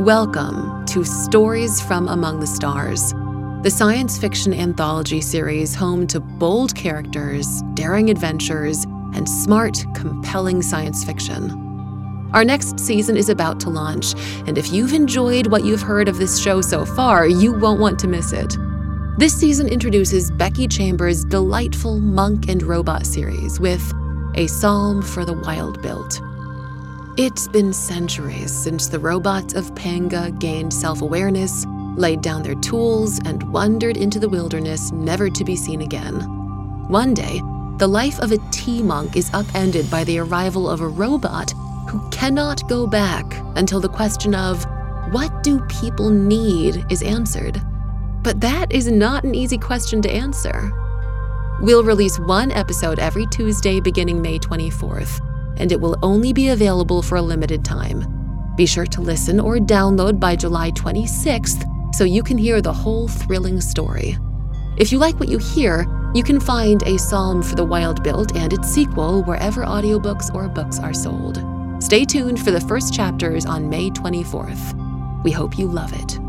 Welcome to Stories from Among the Stars, the science fiction anthology series home to bold characters, daring adventures, and smart, compelling science fiction. Our next season is about to launch, and if you've enjoyed what you've heard of this show so far, you won't want to miss it. This season introduces Becky Chambers' delightful Monk and Robot series with A Psalm for the Wild Built. It's been centuries since the robots of Panga gained self awareness, laid down their tools, and wandered into the wilderness never to be seen again. One day, the life of a tea monk is upended by the arrival of a robot who cannot go back until the question of, what do people need, is answered. But that is not an easy question to answer. We'll release one episode every Tuesday beginning May 24th and it will only be available for a limited time. Be sure to listen or download by July 26th so you can hear the whole thrilling story. If you like what you hear, you can find A Psalm for the Wild Built and its sequel wherever audiobooks or books are sold. Stay tuned for the first chapters on May 24th. We hope you love it.